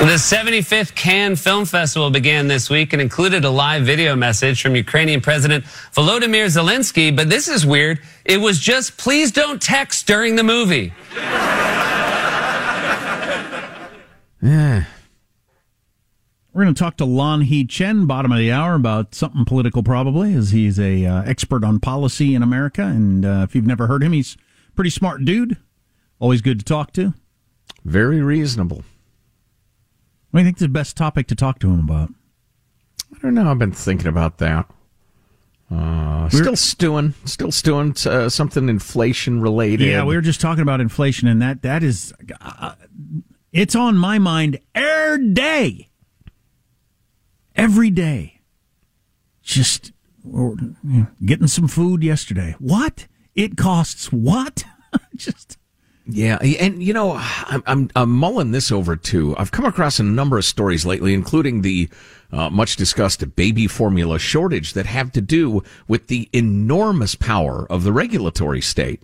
The 75th Cannes Film Festival began this week and included a live video message from Ukrainian President Volodymyr Zelensky. But this is weird. It was just, please don't text during the movie. Yeah. We're going to talk to Lanhee Chen, bottom of the hour, about something political, probably, as he's a uh, expert on policy in America. And uh, if you've never heard him, he's a pretty smart dude. Always good to talk to. Very reasonable. What do you think is the best topic to talk to him about? I don't know. I've been thinking about that. Uh, still stewing, still stewing. Uh, something inflation related. Yeah, we were just talking about inflation, and that that is, uh, it's on my mind every day, every day. Just you know, getting some food yesterday. What it costs? What? just yeah, and you know, I'm, I'm, I'm mulling this over too. I've come across a number of stories lately, including the uh, much discussed baby formula shortage that have to do with the enormous power of the regulatory state,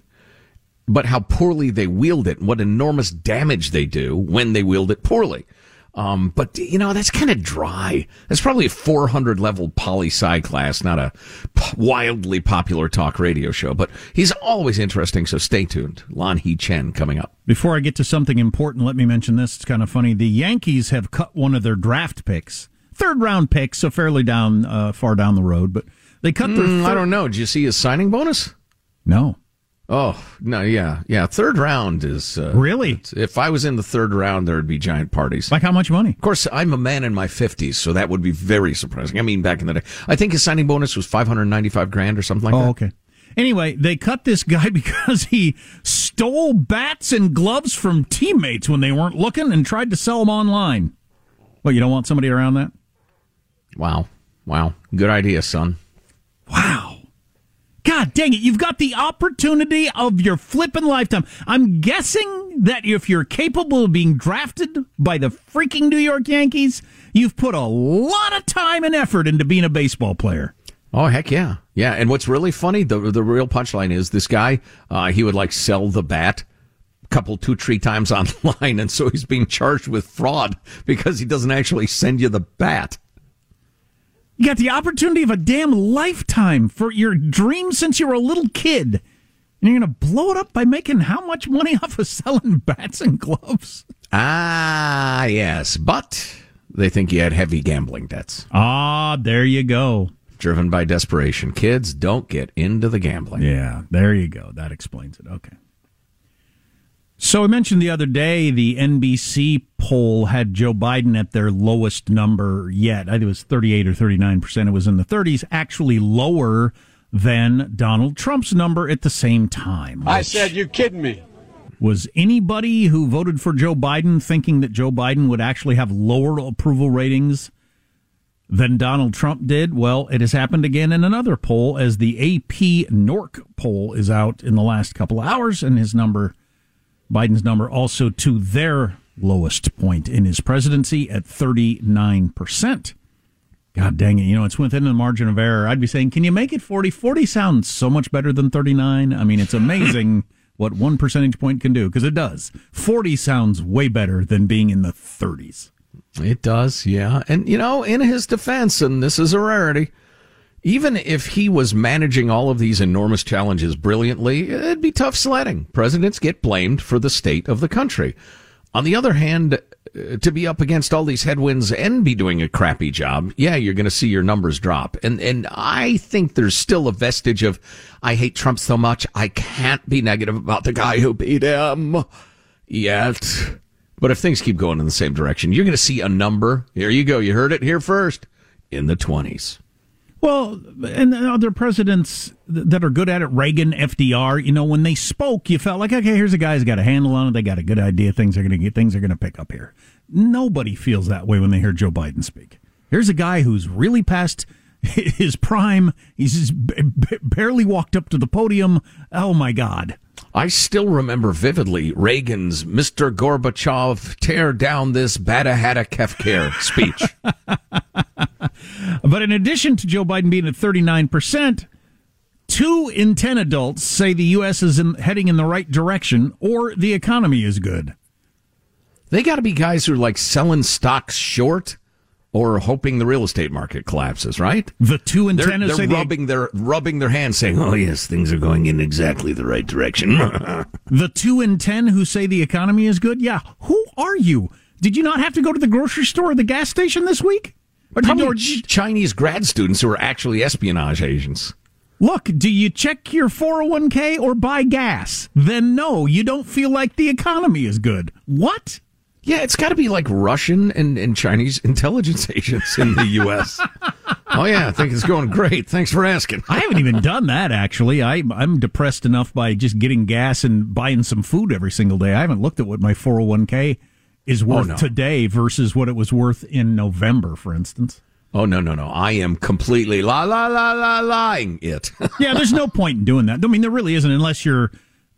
but how poorly they wield it and what enormous damage they do when they wield it poorly. Um, but you know, that's kind of dry. That's probably a 400 level poli sci class, not a p- wildly popular talk radio show, but he's always interesting. So stay tuned. Lanhee Chen coming up. Before I get to something important, let me mention this. It's kind of funny. The Yankees have cut one of their draft picks, third round picks, so fairly down, uh, far down the road, but they cut their. Mm, I don't know. Did you see his signing bonus? No. Oh no, yeah, yeah. Third round is uh, really. If I was in the third round, there would be giant parties. Like how much money? Of course, I'm a man in my fifties, so that would be very surprising. I mean, back in the day, I think his signing bonus was 595 grand or something like oh, that. okay. Anyway, they cut this guy because he stole bats and gloves from teammates when they weren't looking and tried to sell them online. Well, you don't want somebody around that? Wow, wow, good idea, son. Wow. God dang it, you've got the opportunity of your flipping lifetime. I'm guessing that if you're capable of being drafted by the freaking New York Yankees, you've put a lot of time and effort into being a baseball player. Oh heck yeah, yeah! And what's really funny, the the real punchline is this guy. Uh, he would like sell the bat couple two three times online, and so he's being charged with fraud because he doesn't actually send you the bat. You got the opportunity of a damn lifetime for your dream since you were a little kid. And you're going to blow it up by making how much money off of selling bats and gloves? Ah, yes. But they think you had heavy gambling debts. Ah, there you go. Driven by desperation. Kids, don't get into the gambling. Yeah, there you go. That explains it. Okay. So I mentioned the other day the NBC poll had Joe Biden at their lowest number yet. I think it was 38 or 39 percent. It was in the 30s, actually lower than Donald Trump's number at the same time. I said, "You kidding me?" Was anybody who voted for Joe Biden thinking that Joe Biden would actually have lower approval ratings than Donald Trump did? Well, it has happened again in another poll as the AP NORC poll is out in the last couple of hours, and his number Biden's number also to their lowest point in his presidency at 39%. God dang it. You know, it's within the margin of error. I'd be saying, can you make it 40? 40 sounds so much better than 39. I mean, it's amazing what one percentage point can do because it does. 40 sounds way better than being in the 30s. It does, yeah. And, you know, in his defense, and this is a rarity, even if he was managing all of these enormous challenges brilliantly, it'd be tough sledding. Presidents get blamed for the state of the country. On the other hand, uh, to be up against all these headwinds and be doing a crappy job, yeah, you're going to see your numbers drop. And and I think there's still a vestige of I hate Trump so much I can't be negative about the guy who beat him yet. But if things keep going in the same direction, you're going to see a number. Here you go. You heard it here first in the 20s. Well, and other presidents that are good at it, Reagan, FDR, you know, when they spoke, you felt like, okay, here's a guy who's got a handle on it. They got a good idea. Things are going to get, things are going to pick up here. Nobody feels that way when they hear Joe Biden speak. Here's a guy who's really past his prime. He's barely walked up to the podium. Oh my God. I still remember vividly Reagan's Mr. Gorbachev, tear down this Bada Hada Kefker speech. but in addition to Joe Biden being at 39%, two in 10 adults say the U.S. is in, heading in the right direction or the economy is good. They got to be guys who are like selling stocks short or hoping the real estate market collapses, right? The two in they're, ten they're rubbing their rubbing their hands, saying, "Oh yes, things are going in exactly the right direction." the two in ten who say the economy is good, yeah. Who are you? Did you not have to go to the grocery store or the gas station this week? Probably you, Chinese grad students who are actually espionage agents. Look, do you check your 401k or buy gas? Then no, you don't feel like the economy is good. What? Yeah, it's got to be like Russian and, and Chinese intelligence agents in the U.S. oh yeah, I think it's going great. Thanks for asking. I haven't even done that actually. I, I'm depressed enough by just getting gas and buying some food every single day. I haven't looked at what my 401k is oh, worth oh, no. today versus what it was worth in November, for instance. Oh no no no! I am completely la la la la lying it. yeah, there's no point in doing that. I mean, there really isn't unless you're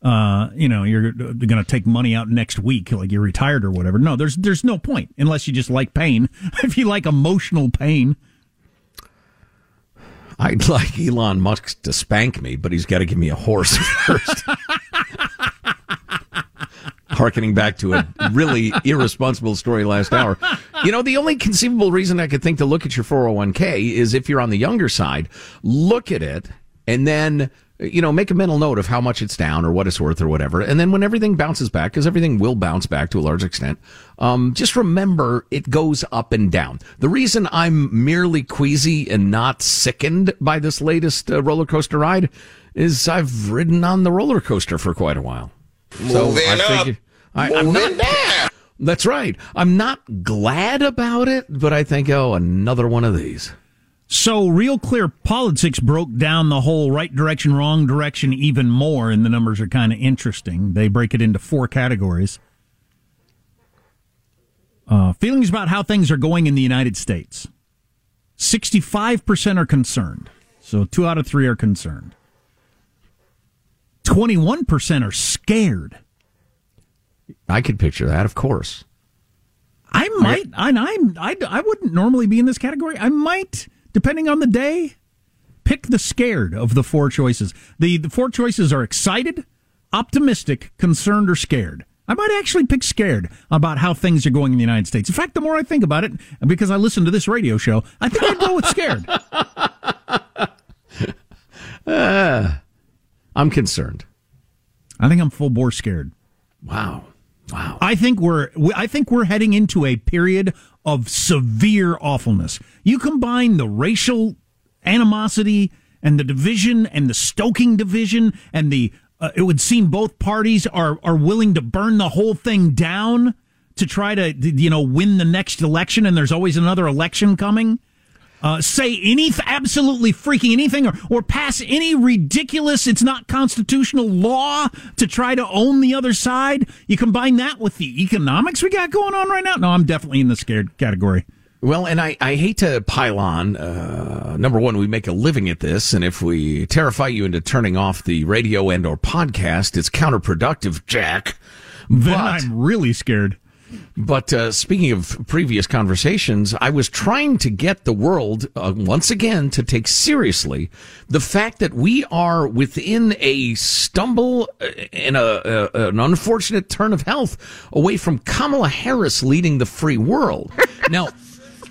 uh, you know, you're going to take money out next week, like you're retired or whatever. No, there's there's no point unless you just like pain. if you like emotional pain, I'd like Elon Musk to spank me, but he's got to give me a horse first. Harkening back to a really irresponsible story last hour. You know, the only conceivable reason I could think to look at your 401k is if you're on the younger side, look at it and then you know, make a mental note of how much it's down or what it's worth or whatever. And then when everything bounces back, because everything will bounce back to a large extent, um, just remember it goes up and down. The reason I'm merely queasy and not sickened by this latest uh, roller coaster ride is I've ridden on the roller coaster for quite a while. So Moving I figured, up. I, I'm not, down. That's right. I'm not glad about it, but I think, oh, another one of these. So, Real Clear Politics broke down the whole right direction, wrong direction even more, and the numbers are kind of interesting. They break it into four categories. Uh, feelings about how things are going in the United States 65% are concerned. So, two out of three are concerned. 21% are scared. I could picture that, of course. I might, and I'm, I, I wouldn't normally be in this category. I might depending on the day. Pick the scared of the four choices. The, the four choices are excited, optimistic, concerned, or scared? I might actually pick scared about how things are going in the United States. In fact, the more I think about it, because I listen to this radio show, I think I'd go with scared. uh, I'm concerned. I think I'm full bore scared. Wow. Wow. I think we're I think we're heading into a period of severe awfulness. You combine the racial animosity and the division and the stoking division and the uh, it would seem both parties are are willing to burn the whole thing down to try to you know win the next election and there's always another election coming uh, say any absolutely freaking anything or, or pass any ridiculous it's not constitutional law to try to own the other side you combine that with the economics we got going on right now no i'm definitely in the scared category well, and I, I hate to pile on. Uh, number one, we make a living at this, and if we terrify you into turning off the radio and or podcast, it's counterproductive, Jack. Then but, I'm really scared. But uh, speaking of previous conversations, I was trying to get the world uh, once again to take seriously the fact that we are within a stumble and uh, a, a, an unfortunate turn of health away from Kamala Harris leading the free world. now,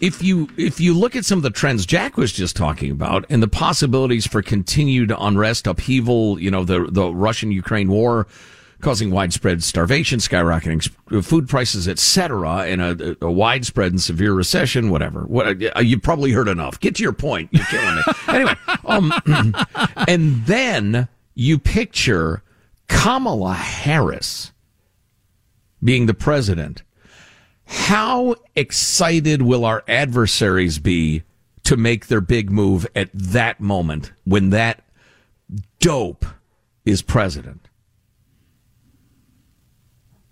if you if you look at some of the trends Jack was just talking about and the possibilities for continued unrest, upheaval, you know, the the Russian Ukraine war causing widespread starvation, skyrocketing food prices, etc., and a, a, widespread and severe recession, whatever. What uh, you probably heard enough. Get to your point. You're killing me. anyway, um, and then you picture Kamala Harris being the president. How excited will our adversaries be to make their big move at that moment when that dope is president?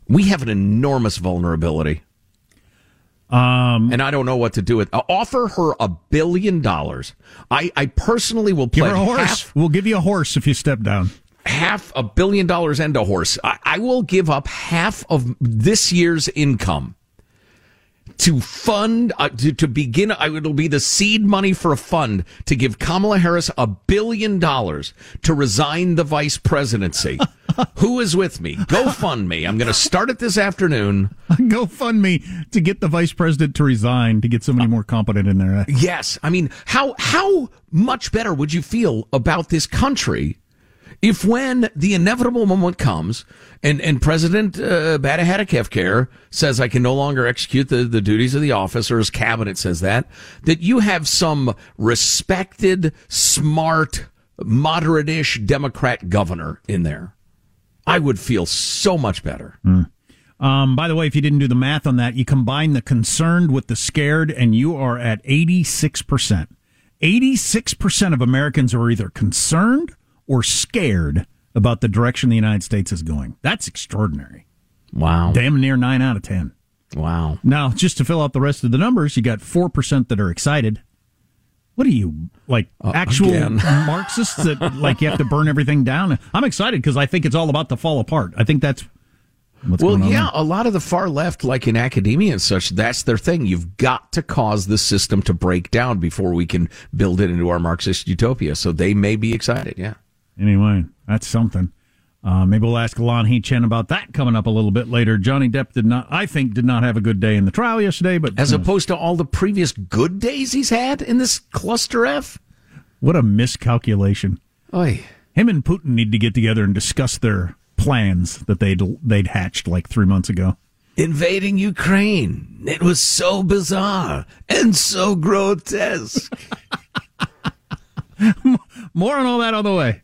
We have an enormous vulnerability. Um, and I don't know what to do with. I'll offer her a billion dollars. I, I personally will give her a horse. Half, we'll give you a horse if you step down. Half a billion dollars and a horse. I, I will give up half of this year's income to fund uh, to, to begin uh, it'll be the seed money for a fund to give Kamala Harris a billion dollars to resign the vice presidency. Who is with me? Go fund me. I'm going to start it this afternoon. Go fund me to get the vice president to resign to get somebody more competent in there. Yes, I mean how how much better would you feel about this country if when the inevitable moment comes and, and President uh, Badahadakefcare says I can no longer execute the, the duties of the office or his cabinet says that, that you have some respected, smart, moderate-ish Democrat governor in there. I would feel so much better. Mm. Um, by the way, if you didn't do the math on that, you combine the concerned with the scared, and you are at 86%. 86% of Americans are either concerned or scared about the direction the United States is going. That's extraordinary. Wow. Damn near 9 out of 10. Wow. Now, just to fill out the rest of the numbers, you got 4% that are excited. What are you, like uh, actual Marxists that like you have to burn everything down? I'm excited because I think it's all about to fall apart. I think that's What's well, yeah, a lot of the far left, like in academia and such, that's their thing. You've got to cause the system to break down before we can build it into our Marxist utopia. So they may be excited, yeah. Anyway, that's something. Uh, maybe we'll ask Lanhee Chen about that coming up a little bit later. Johnny Depp did not, I think, did not have a good day in the trial yesterday, but as uh, opposed to all the previous good days he's had in this cluster F. What a miscalculation! Oy. Him and Putin need to get together and discuss their plans that they'd they'd hatched like three months ago. Invading Ukraine. It was so bizarre and so grotesque. More on all that on the way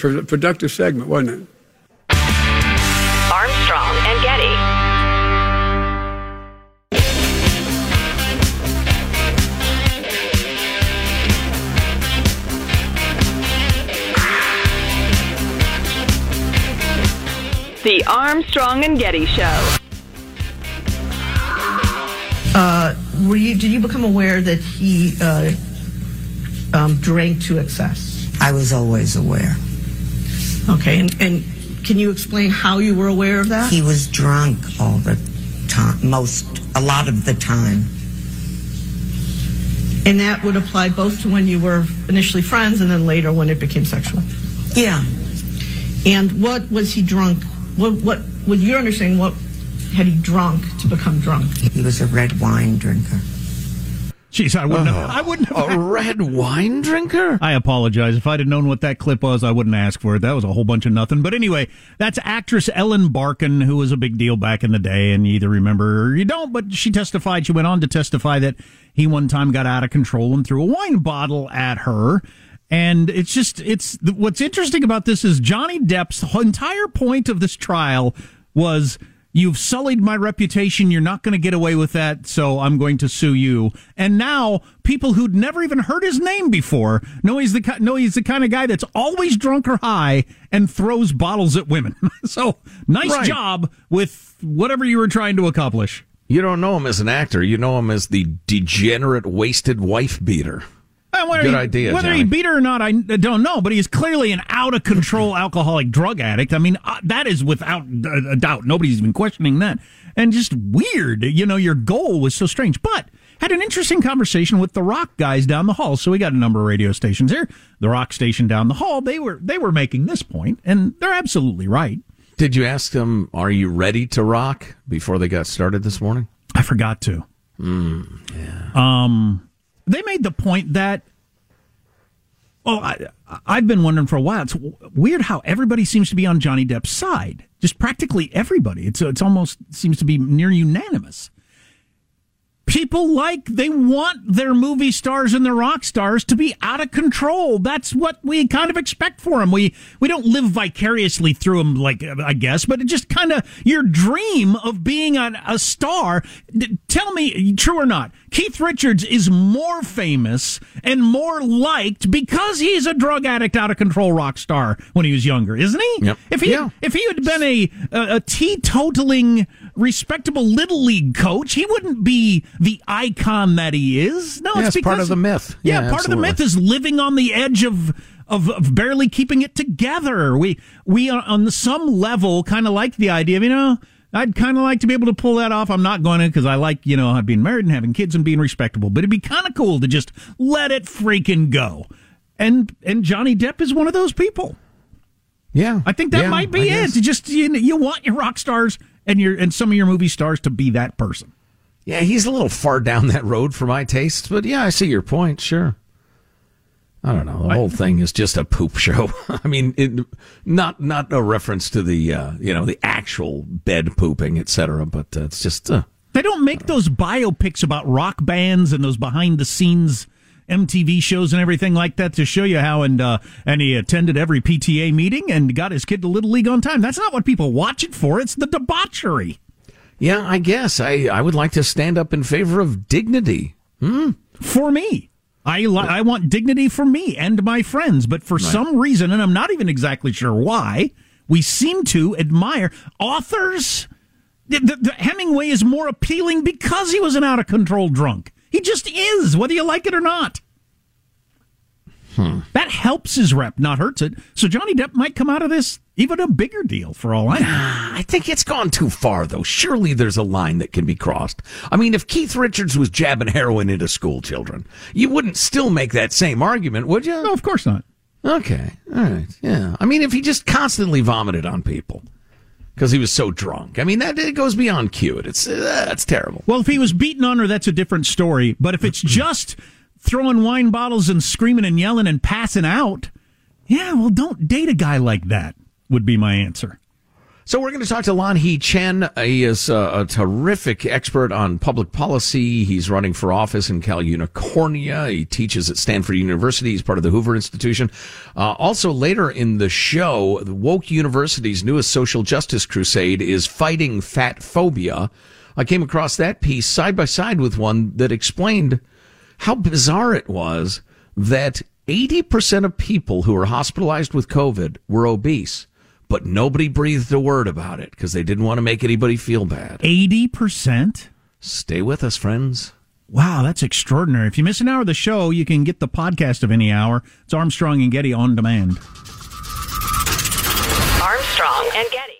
productive segment, wasn't it? Armstrong and Getty. The Armstrong and Getty Show. Uh, were you? Did you become aware that he uh, um, drank to excess? I was always aware. Okay, and, and can you explain how you were aware of that? He was drunk all the time, most, a lot of the time. And that would apply both to when you were initially friends and then later when it became sexual? Yeah. And what was he drunk? What, what, with your understanding, what had he drunk to become drunk? He was a red wine drinker. Jeez, I wouldn't. have, oh. I wouldn't. Have, A red wine drinker? I apologize. If I'd have known what that clip was, I wouldn't ask for it. That was a whole bunch of nothing. But anyway, that's actress Ellen Barkin, who was a big deal back in the day, and you either remember or you don't. But she testified. She went on to testify that he one time got out of control and threw a wine bottle at her. And it's just, it's what's interesting about this is Johnny Depp's entire point of this trial was You've sullied my reputation. You're not going to get away with that, so I'm going to sue you. And now people who'd never even heard his name before know he's the know he's the kind of guy that's always drunk or high and throws bottles at women. so nice Right. job with whatever you were trying to accomplish. You don't know him as an actor. You know him as the degenerate, wasted wife beater. Uh, whether Good he, idea, Whether he beat her or not, I don't know. But he's clearly an out of control alcoholic drug addict. I mean, uh, that is without a doubt. Nobody's even questioning that. And just weird. You know, your goal was so strange. But had an interesting conversation with the rock guys down the hall. So we got a number of radio stations here. The rock station down the hall. They were they were making this point, and they're absolutely right. Did you ask them, are you ready to rock before they got started this morning? I forgot to. Yeah. Um, they made the point that. Oh, I, I've been wondering for a while. It's weird how everybody seems to be on Johnny Depp's side. Just practically everybody. It's it's almost seems to be near unanimous. People like they want their movie stars and their rock stars to be out of control. That's what we kind of expect for them. We we don't live vicariously through them, like I guess, but it just kind of your dream of being a, a star. D- tell me, true or not? Keith Richards is more famous and more liked because he's a drug addict, out of control rock star when he was younger, isn't he? Yep. If he Yeah. if he had been a a, a teetotaling respectable little league coach, he wouldn't be the icon that he is. No, Yeah, it's it's part of the myth. Yeah, Yeah, part of the myth is living on the edge of. Of, of barely keeping it together. We we uh, on some level kind of like the idea of you know I'd kind of like to be able to pull that off. I'm not going to because I like you know being married and having kids and being respectable. But it'd be kind of cool to just let it freaking go. And and Johnny Depp is one of those people. Yeah. I think that Yeah, might be it. You just you, you want your rock stars and your and some of your movie stars to be that person. Yeah, he's a little far down that road for my tastes, but yeah, I see your point. Sure. I don't know. The whole thing is just a poop show. I mean, it, not not a reference to the uh, you know the actual bed pooping, etc. But uh, it's just uh, They don't make those biopics about rock bands and those behind the scenes MTV shows and everything like that to show you how and uh, and he attended every PTA meeting and got his kid to little league on time. That's not what people watch it for. It's the debauchery. yeah. I guess I I would like to stand up in favor of dignity. for me. I li- I want dignity for me and my friends, but for some reason, and I'm not even exactly sure why, we seem to admire authors. The, the, the Hemingway is more appealing because he was an out of control drunk. He just is, whether you like it or not. Hmm. That helps his rep, not hurts it. So Johnny Depp might come out of this even a bigger deal for all I know. I think it's gone too far, though. Surely there's a line that can be crossed. I mean, if Keith Richards was jabbing heroin into school children, you wouldn't still make that same argument, would you? No, of course not. Okay. All right. Yeah. I mean, if he just constantly vomited on people because he was so drunk, I mean, that it goes beyond cute. It's uh, that's terrible. Well, if he was beaten on her, that's a different story. But if it's just throwing wine bottles and screaming and yelling and passing out, yeah, well, don't date a guy like that, would be my answer. So we're going to talk to Lanhee Chen. He is uh, a terrific expert on public policy. He's running for office in Cal Unicornia. He teaches at Stanford University. He's part of the Hoover Institution. Uh, also, later in the show, the Woke University's newest social justice crusade is fighting fat phobia. I came across that piece side by side with one that explained how bizarre it was that 80% of people who were hospitalized with COVID were obese, but nobody breathed a word about it because they didn't want to make anybody feel bad. 80%? Stay with us, friends. Wow, that's extraordinary. If you miss an hour of the show, you can get the podcast of any hour. It's Armstrong and Getty on demand. Armstrong and Getty.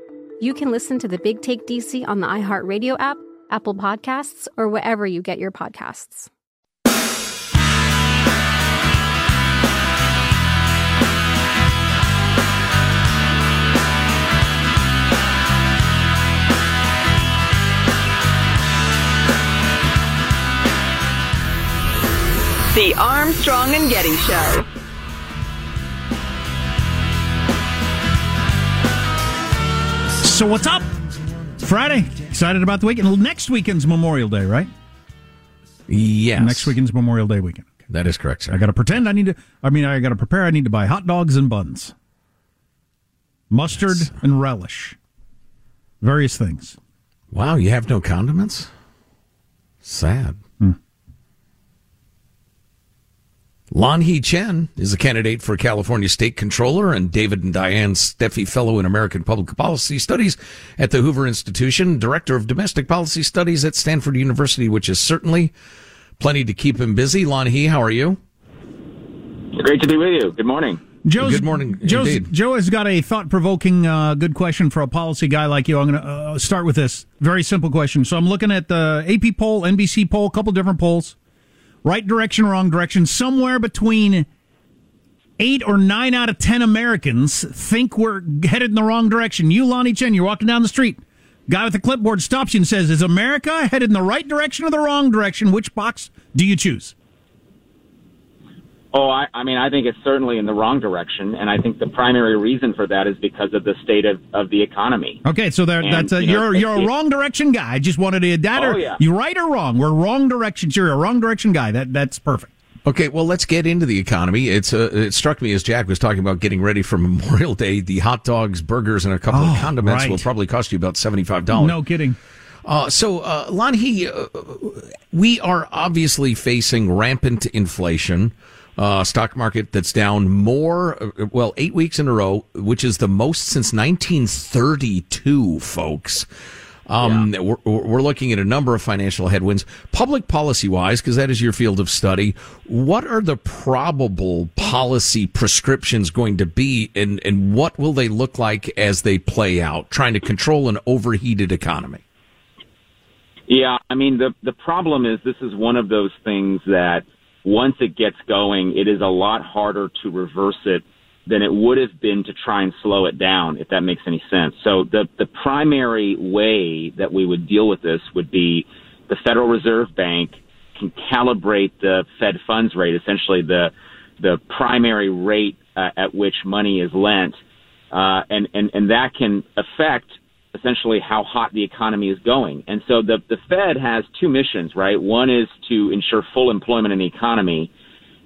you can listen to the Big Take DC on the iHeartRadio app, Apple Podcasts, or wherever you get your podcasts. The Armstrong and Getty Show. So what's up? Friday. Excited about the weekend. Next weekend's Memorial Day, right? Yes. Next weekend's Memorial Day weekend. That is correct, sir. I got to pretend I need to. I mean, I got to prepare. I need to buy hot dogs and buns, mustard Yes. and relish, various things. Wow, you have no condiments? Sad. Lanhee Chen is a candidate for California State Controller, and David and Diane Steffy Fellow in American Public Policy Studies at the Hoover Institution, Director of Domestic Policy Studies at Stanford University, which is certainly plenty to keep him busy. Lanhee, how are you? Great to be with you. Good morning. Joe's, Good morning, Joe's, indeed. Joe has got a thought provoking, uh, good question for a policy guy like you. I'm going to uh, start with this very simple question. So I'm looking at the AP poll, NBC poll, a couple different polls. Right direction, wrong direction. Somewhere between eight or nine out of ten Americans think we're headed in the wrong direction. You, Lanhee Chen, you're walking down the street. Guy with the clipboard stops you and says, "Is America headed in the right direction or the wrong direction? Which box do you choose?" Oh, I, I mean, I think it's certainly in the wrong direction, and I think the primary reason for that is because of the state of, of the economy. Okay, so there, And, that's a, you know, you're you're a wrong direction guy. I just wanted to add that Oh, or yeah. you right or wrong. We're wrong directions. You're a wrong direction guy. That that's perfect. Okay, well, let's get into the economy. It's uh, it struck me as Jack was talking about getting ready for Memorial Day. The hot dogs, burgers, and a couple Oh, of condiments right. will probably cost you about seventy five dollars. No kidding. Uh, so, uh, Lanhee, uh, we are obviously facing rampant inflation. Uh, stock market that's down more, uh, well, eight weeks in a row, which is the most since 1932, folks. Um, we're, we're looking at a number of financial headwinds. Public policy wise, because that is your field of study, what are the probable policy prescriptions going to be, and, and what will they look like as they play out, trying to control an overheated economy? Yeah, I mean the the problem is this is one of those things that once it gets going, it is a lot harder to reverse it than it would have been to try and slow it down, if that makes any sense. So the the primary way that we would deal with this would be the Federal Reserve Bank can calibrate the Fed funds rate, essentially the the primary rate uh, at which money is lent, uh, and and and that can affect essentially how hot the economy is going. And so the, the Fed has two missions, right? One is to ensure full employment in the economy,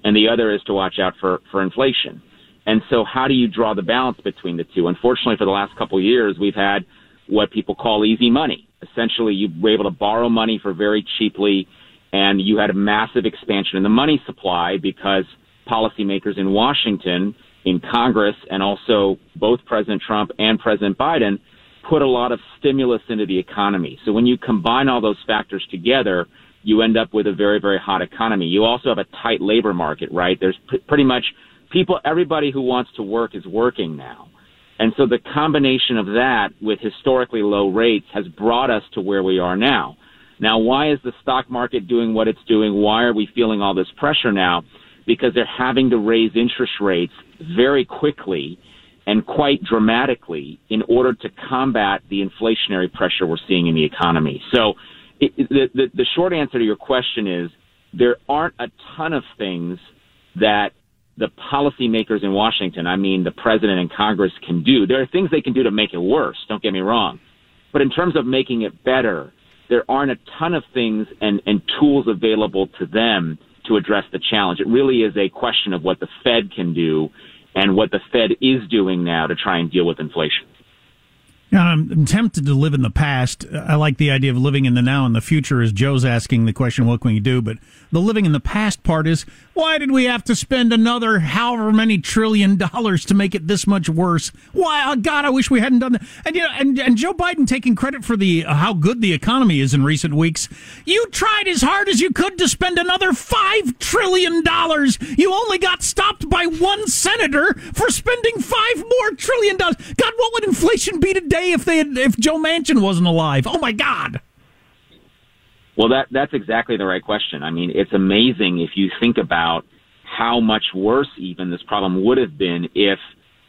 and the other is to watch out for, for inflation. And so how do you draw the balance between the two? Unfortunately, for the last couple of years, we've had what people call easy money. Essentially, you were able to borrow money for very cheaply, and you had a massive expansion in the money supply because policymakers in Washington, in Congress, and also both President Trump and President Biden – put a lot of stimulus into the economy. So when you combine all those factors together, you end up with a very, very hot economy. You also have a tight labor market, right? There's p- pretty much people, everybody who wants to work is working now. And so the combination of that with historically low rates has brought us to where we are now. Now, why is the stock market doing what it's doing? Why are we feeling all this pressure now? Because they're having to raise interest rates very quickly and quite dramatically in order to combat the inflationary pressure we're seeing in the economy. So it, the, the, the short answer to your question is there aren't a ton of things that the policymakers in Washington, I mean the president and Congress can do. There are things they can do to make it worse, don't get me wrong. But in terms of making it better, there aren't a ton of things and, and tools available to them to address the challenge. It really is a question of what the Fed can do and what the Fed is doing now to try and deal with inflation. I'm tempted to live in the past. I like the idea of living in the now and the future as Joe's asking the question, what can we do? But the living in the past part is, why did we have to spend another however many trillion dollars to make it this much worse? Why, oh God, I wish we hadn't done that. And, you know, and, and Joe Biden taking credit for the, uh, how good the economy is in recent weeks. You tried as hard as you could to spend another five trillion dollars. You only got stopped by one senator for spending five more trillion dollars. God, what would inflation be today? If they had, if Joe Manchin wasn't alive? Oh my God. Well, that that's exactly the right question. I mean, it's amazing if you think about how much worse even this problem would have been if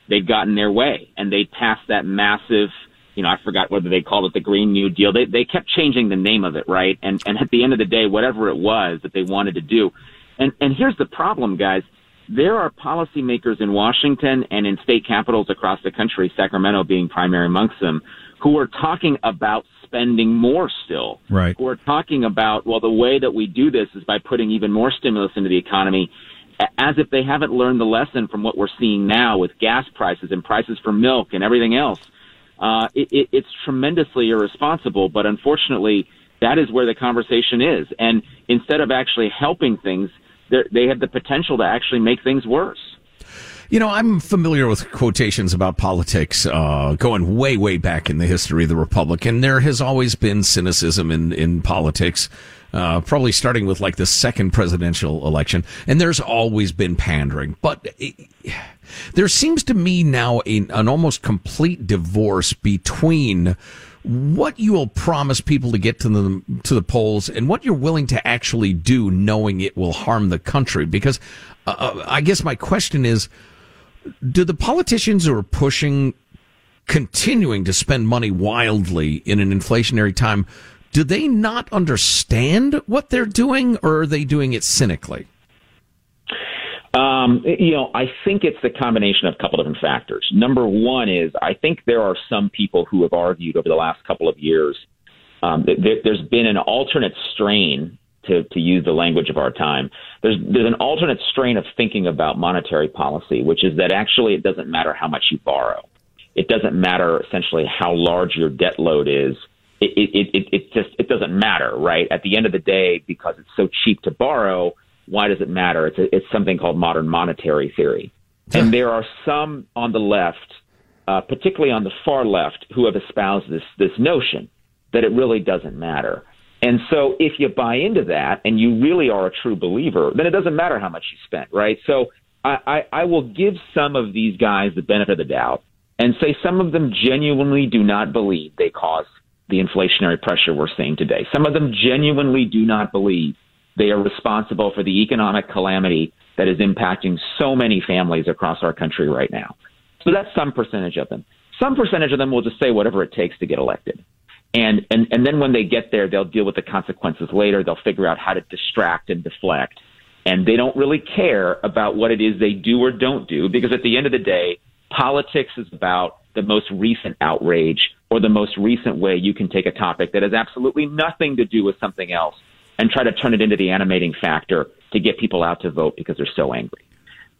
they'd gotten their way and they'd passed that massive, you know, I forgot whether they called it the Green New Deal. They they kept changing the name of it, right? And and at the end of the day, whatever it was that they wanted to do, and and here's the problem, guys there are policymakers in Washington and in state capitals across the country, Sacramento being primary amongst them, who are talking about spending more still. Right. Who are talking about, well, the way that we do this is by putting even more stimulus into the economy, as if they haven't learned the lesson from what we're seeing now with gas prices and prices for milk and everything else. Uh, it, it, it's tremendously irresponsible, but unfortunately, that is where the conversation is. And instead of actually helping things, they have the potential to actually make things worse. You know, I'm familiar with quotations about politics uh, going way, way back in the history of the Republic, and there has always been cynicism in, in politics, uh, probably starting with like the second presidential election, and there's always been pandering. But it, there seems to me now a, an almost complete divorce between what you will promise people to get to the to the polls and what you're willing to actually do, knowing it will harm the country. Because uh, uh, I guess my question is, do the politicians who are pushing, continuing to spend money wildly in an inflationary time, do they not understand what they're doing, or are they doing it cynically? Um, you know, I think it's the combination of a couple different factors. Number one is I think there are some people who have argued over the last couple of years um, that there's been an alternate strain to, to use the language of our time. There's there's an alternate strain of thinking about monetary policy, which is that actually it doesn't matter how much you borrow. It doesn't matter essentially how large your debt load is. it, it, it, it just it doesn't matter, right? At the end of the day, because it's so cheap to borrow, why does it matter? It's a, it's something called modern monetary theory, and there are some on the left, uh, particularly on the far left, who have espoused this this notion that it really doesn't matter. And so, if you buy into that and you really are a true believer, then it doesn't matter how much you spent, right? So, I, I, I will give some of these guys the benefit of the doubt and say some of them genuinely do not believe they caused the inflationary pressure we're seeing today. Some of them genuinely do not believe they are responsible for the economic calamity that is impacting so many families across our country right now. So that's some percentage of them. Some percentage of them will just say whatever it takes to get elected. And, and, and then when they get there, they'll deal with the consequences later. They'll figure out how to distract and deflect. And they don't really care about what it is they do or don't do because at the end of the day, politics is about the most recent outrage or the most recent way you can take a topic that has absolutely nothing to do with something else and try to turn it into the animating factor to get people out to vote because they're so angry.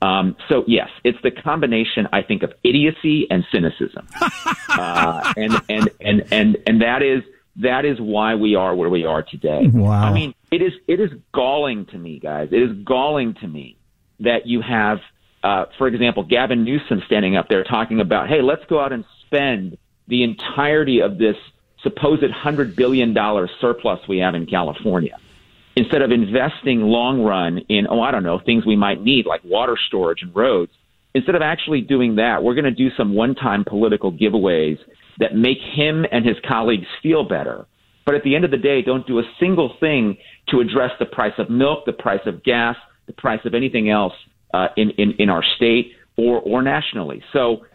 Um, so yes, it's the combination, I think, of idiocy and cynicism, uh, and and and and and that is that is why we are where we are today. Wow. I mean, it is it is galling to me, guys. It is galling to me that you have, uh, for example, Gavin Newsom standing up there talking about, hey, let's go out and spend the entirety of this supposed hundred billion dollar surplus we have in California instead of investing long run in, oh, I don't know, things we might need like water storage and roads, instead of actually doing that, we're going to do some one time political giveaways that make him and his colleagues feel better. But at the end of the day, don't do a single thing to address the price of milk, the price of gas, the price of anything else uh, in, in, in our state or, or nationally. So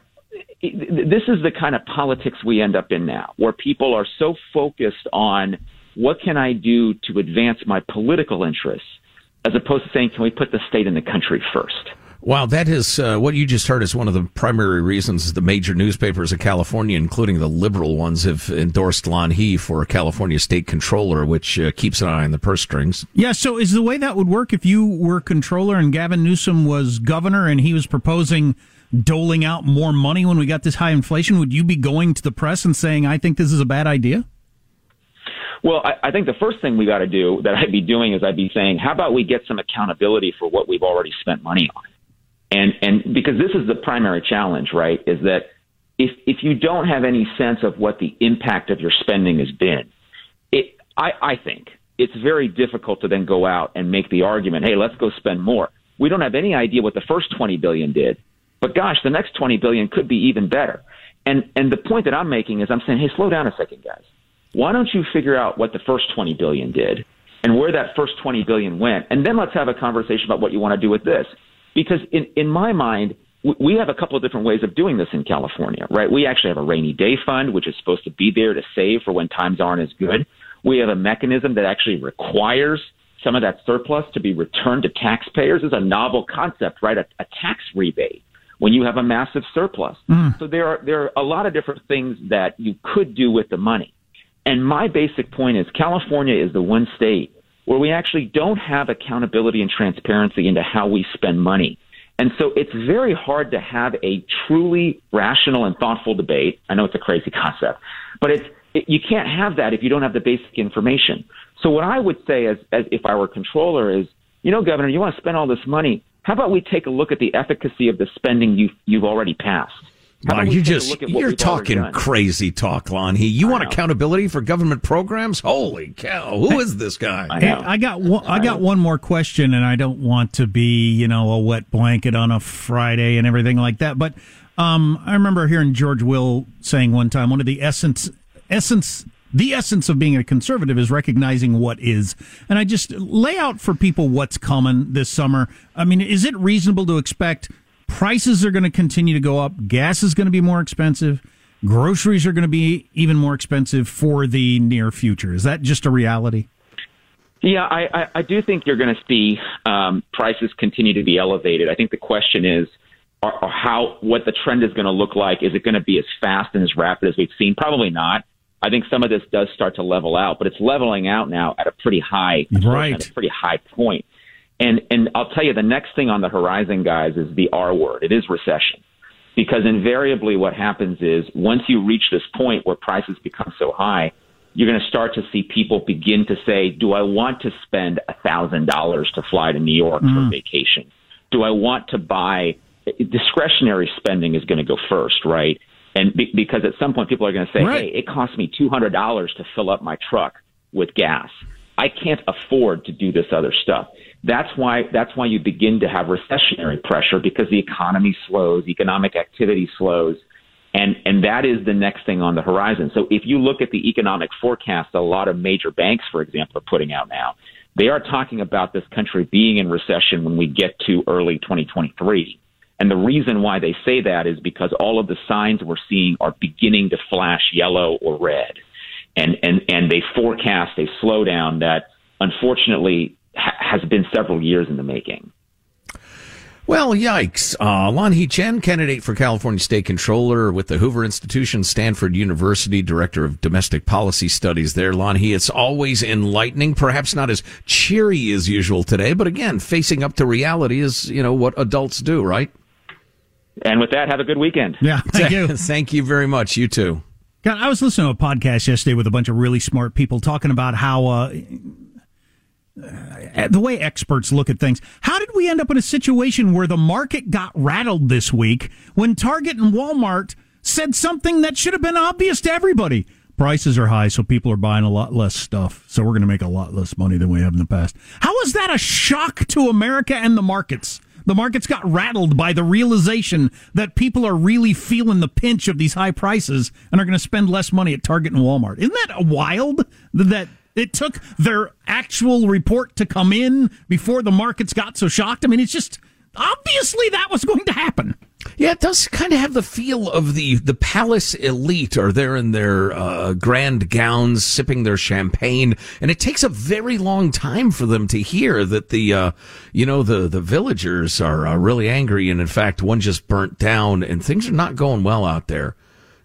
this is the kind of politics we end up in now, where people are so focused on what can I do to advance my political interests, as opposed to saying, can we put the state and the country first? Wow, that is uh, what you just heard is one of the primary reasons the major newspapers of California, including the liberal ones, have endorsed Lanhee for California state controller, which uh, keeps an eye on the purse strings. Yeah, so is the way that would work if you were controller and Gavin Newsom was governor and he was proposing doling out more money when we got this high inflation, would you be going to the press and saying, I think this is a bad idea? Well, I, I think the first thing we got to do that I'd be doing is I'd be saying, how about we get some accountability for what we've already spent money on? And and because this is the primary challenge, right? Is that if if you don't have any sense of what the impact of your spending has been, it I, I think it's very difficult to then go out and make the argument, hey, let's go spend more. We don't have any idea what the first twenty billion did, but gosh, the next twenty billion could be even better. And and the point that I'm making is I'm saying, hey, slow down a second, guys why don't you figure out what the first 20 billion did and where that first 20 billion went? And then let's have a conversation about what you want to do with this. Because in, in my mind, we have a couple of different ways of doing this in California, right? We actually have a rainy day fund, which is supposed to be there to save for when times aren't as good. We have a mechanism that actually requires some of that surplus to be returned to taxpayers. Is a novel concept, right? A, a tax rebate when you have a massive surplus. Mm. So there are there are a lot of different things that you could do with the money. And my basic point is California is the one state where we actually don't have accountability and transparency into how we spend money. And so it's very hard to have a truly rational and thoughtful debate. I know it's a crazy concept, but it's, it, you can't have that if you don't have the basic information. So what I would say as, as if I were controller is, you know, Governor, you want to spend all this money. How about we take a look at the efficacy of the spending you've, you've already passed? Lon, you just you're talking crazy talk, Lanhee. You I want know. accountability for government programs? Holy cow! Who is this guy? I, I got one, I got one more question, and I don't want to be you know a wet blanket on a Friday and everything like that. But um, I remember hearing George Will saying one time one of the essence essence the essence of being a conservative is recognizing what is. And I just lay out for people what's coming this summer. I mean, is it reasonable to expect? Prices are going to continue to go up. Gas is going to be more expensive. Groceries are going to be even more expensive for the near future. Is that just a reality? Yeah, I, I, I do think you're going to see um, prices continue to be elevated. I think the question is, are, are how what the trend is going to look like. Is it going to be as fast and as rapid as we've seen? Probably not. I think some of this does start to level out, but it's leveling out now at a pretty high, right. at a pretty high point. And and I'll tell you, the next thing on the horizon, guys, is the R word. It is recession, because invariably what happens is once you reach this point where prices become so high, you're going to start to see people begin to say, do I want to spend a $1,000 to fly to New York Mm. for vacation? Do I want to buy discretionary spending is going to go first, right? And be, because at some point people are going to say, Right. hey, it costs me $200 to fill up my truck with gas. I can't afford to do this other stuff. That's why that's why you begin to have recessionary pressure because the economy slows, economic activity slows, and and that is the next thing on the horizon. So if you look at the economic forecast, a lot of major banks, for example, are putting out now, they are talking about this country being in recession when we get to early 2023. And the reason why they say that is because all of the signs we're seeing are beginning to flash yellow or red. And, and, and they forecast a slowdown that unfortunately has been several years in the making. Well, yikes. Uh, Lanhee Chen, candidate for California State Controller with the Hoover Institution, Stanford University, Director of Domestic Policy Studies there. Lon Hee, it's always enlightening, perhaps not as cheery as usual today, but again, facing up to reality is, you know, what adults do, right? And with that, have a good weekend. Yeah, thank you. Thank you very much. You too. God, I was listening to a podcast yesterday with a bunch of really smart people talking about how uh, uh, the way experts look at things. How did we end up in a situation where the market got rattled this week when Target and Walmart said something that should have been obvious to everybody? Prices are high, so people are buying a lot less stuff. So we're going to make a lot less money than we have in the past. How is that a shock to America and the markets? The markets got rattled by the realization that people are really feeling the pinch of these high prices and are going to spend less money at Target and Walmart. Isn't that wild that it took their actual report to come in before the markets got so shocked? I mean, it's just obviously that was going to happen. Yeah, it does kind of have the feel of the the palace elite are there in their uh, grand gowns, sipping their champagne, and it takes a very long time for them to hear that the uh, you know the the villagers are uh, really angry, and in fact, one just burnt down, and things are not going well out there.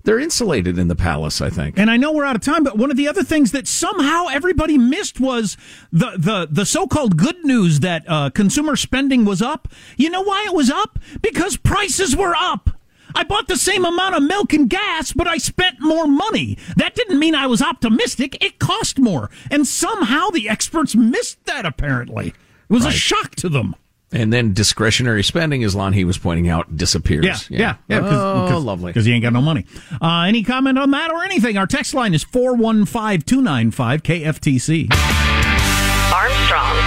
They're insulated in the palace, I think. And I know we're out of time, but one of the other things that somehow everybody missed was the the the so-called good news that uh, consumer spending was up. You know why it was up? Because prices were up. I bought the same amount of milk and gas, but I spent more money. That didn't mean I was optimistic. It cost more. And somehow the experts missed that, apparently. It was a shock to them. And then discretionary spending, as Lanhee was pointing out, disappears. Yeah, yeah, yeah. oh, lovely. Because you ain't got no money. Uh, any comment on that or anything? Our text line is 415 295 KFTC. Armstrong and Getty.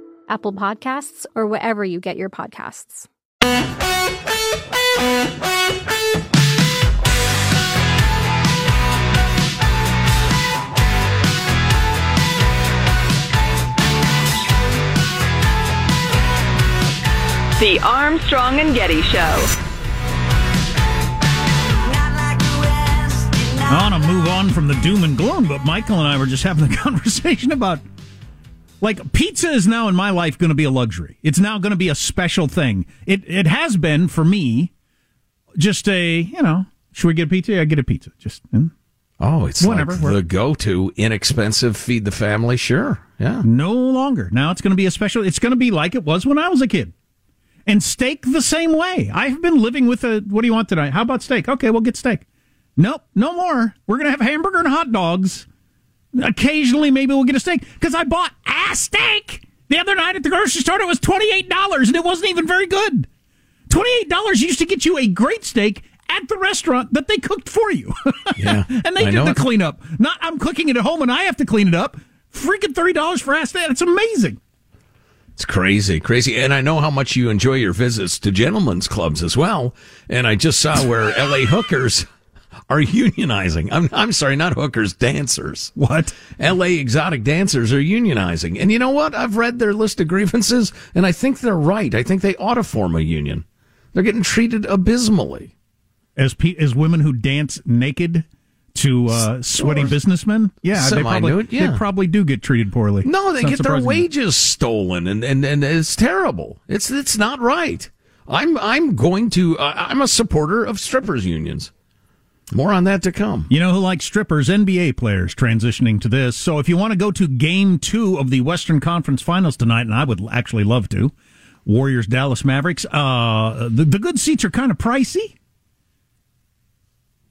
Apple Podcasts, or wherever you get your podcasts. The Armstrong and Getty Show. I want to move on from the doom and gloom, but Michael and I were just having a conversation about like pizza is now in my life going to be a luxury. It's now going to be a special thing. It it has been for me just a, you know, should we get a pizza? I get a pizza. Just hmm? Oh, it's Whenever, like the go-to inexpensive feed the family. Sure, yeah. No longer. Now it's going to be a special. It's going to be like it was when I was a kid. And steak the same way. I've been living with a. What do you want tonight? How about steak? Okay, we'll get steak. Nope, no more. We're going to have hamburger and hot dogs. Occasionally, maybe we'll get a steak because I bought a steak the other night at the grocery store. It was twenty eight dollars, and it wasn't even very good. Twenty eight dollars used to get you a great steak at the restaurant that they cooked for you. Yeah, and they I did the it. cleanup. Not I'm cooking it at home and I have to clean it up. Freaking thirty dollars for a steak. It's amazing. It's crazy, crazy. And I know how much you enjoy your visits to gentlemen's clubs as well. And I just saw where LA hookers are unionizing. I'm, I'm sorry, not hookers, dancers. What? LA exotic dancers are unionizing. And you know what? I've read their list of grievances and I think they're right. I think they ought to form a union. They're getting treated abysmally. As pe- as women who dance naked to uh, sweaty Or businessmen, yeah, they probably yeah. they probably do get treated poorly. No, they get their wages stolen, and, and, and it's terrible. It's it's not right. I'm I'm going to. Uh, I'm a supporter of strippers unions. More on that to come. You know who likes strippers? NBA players transitioning to this. So if you want to go to game two of the Western Conference Finals tonight, and I would actually love to, Warriors Dallas Mavericks. Uh, the, the good seats are kind of pricey.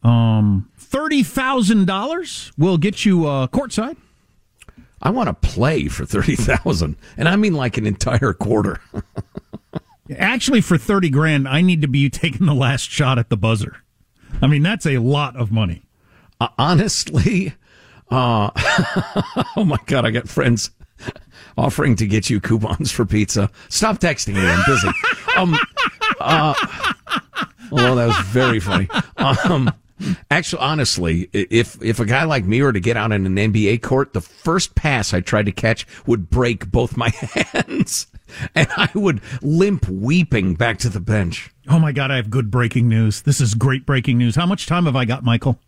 Um, thirty thousand dollars will get you uh, courtside. I want to play for thirty thousand, and I mean like an entire quarter. Actually, for thirty grand, I need to be taking the last shot at the buzzer. I mean, that's a lot of money. Uh, honestly, uh, oh my god, I got friends offering to get you coupons for pizza. Stop texting me. I'm busy. Um, uh, that was very funny. Um, actually, honestly, if if a guy like me were to get out in an NBA court, the first pass I tried to catch would break both my hands, and I would limp weeping back to the bench. Oh my God, I have good breaking news. This is great breaking news. How much time have I got, Michael?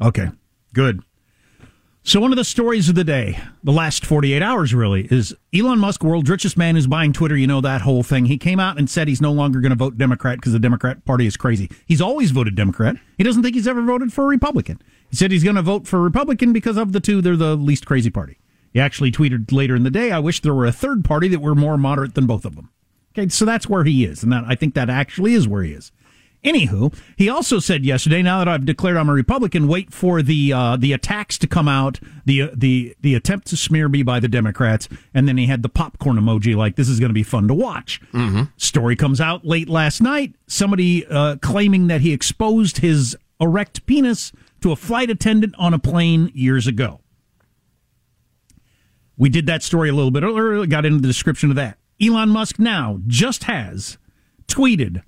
Okay, good. So, one of the stories of the day, the last 48 hours really, is Elon Musk, world's richest man who's buying Twitter. You know that whole thing. He came out and said he's no longer going to vote Democrat because the Democrat Party is crazy. He's always voted Democrat. He doesn't think he's ever voted for a Republican. He said he's going to vote for Republican because of the two, they're the least crazy party. He actually tweeted later in the day, I wish there were a third party that were more moderate than both of them. Okay, so that's where he is, and that I think that actually is where he is. Anywho, he also said yesterday, now that I've declared I'm a Republican, wait for the uh, the attacks to come out, the uh, the the attempt to smear me by the Democrats, and then he had the popcorn emoji, like this is going to be fun to watch. Mm-hmm. Story comes out late last night. Somebody uh, claiming that he exposed his erect penis to a flight attendant on a plane years ago. We did that story a little bit earlier, got into the description of that. Elon Musk now just has tweeted,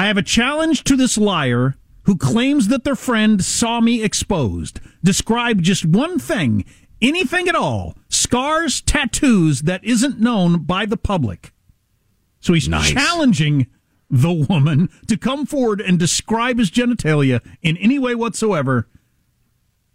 I have a challenge to this liar who claims that their friend saw me exposed. Describe just one thing, anything at all, scars, tattoos that isn't known by the public. So he's Nice. challenging the woman to come forward and describe his genitalia in any way whatsoever.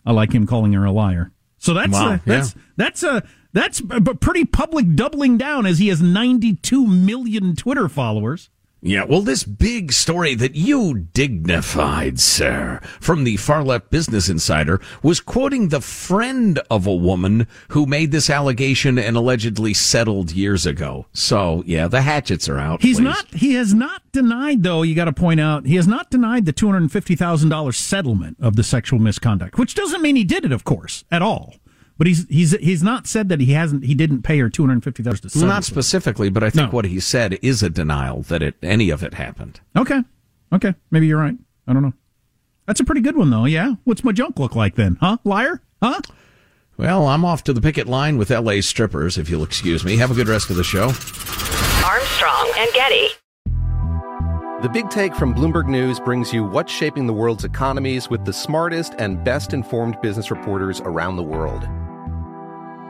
I like him calling her a liar. So that's Wow, a, that's yeah. that's a that's a pretty public doubling down as he has 92 million Twitter followers. Yeah, well, this big story that you dignified, sir, from the far left Business Insider was quoting the friend of a woman who made this allegation and allegedly settled years ago. So, yeah, the hatchets are out. He's please. not he has not denied though, you got to point out, he has not denied the $250,000 settlement of the sexual misconduct, which doesn't mean he did it of course at all. But he's he's he's not said that he hasn't he didn't pay her $250,000 to settle. Not specifically, but I think No. what he said is a denial that it any of it happened. Okay. Okay. Maybe you're right. I don't know. That's a pretty good one, though. Yeah. What's my junk look like then? Huh? Liar? Huh? Well, I'm off to the picket line with LA strippers, if you'll excuse me. Have a good rest of the show. Armstrong and Getty. The Big Take from Bloomberg News brings you what's shaping the world's economies with the smartest and best informed business reporters around the world.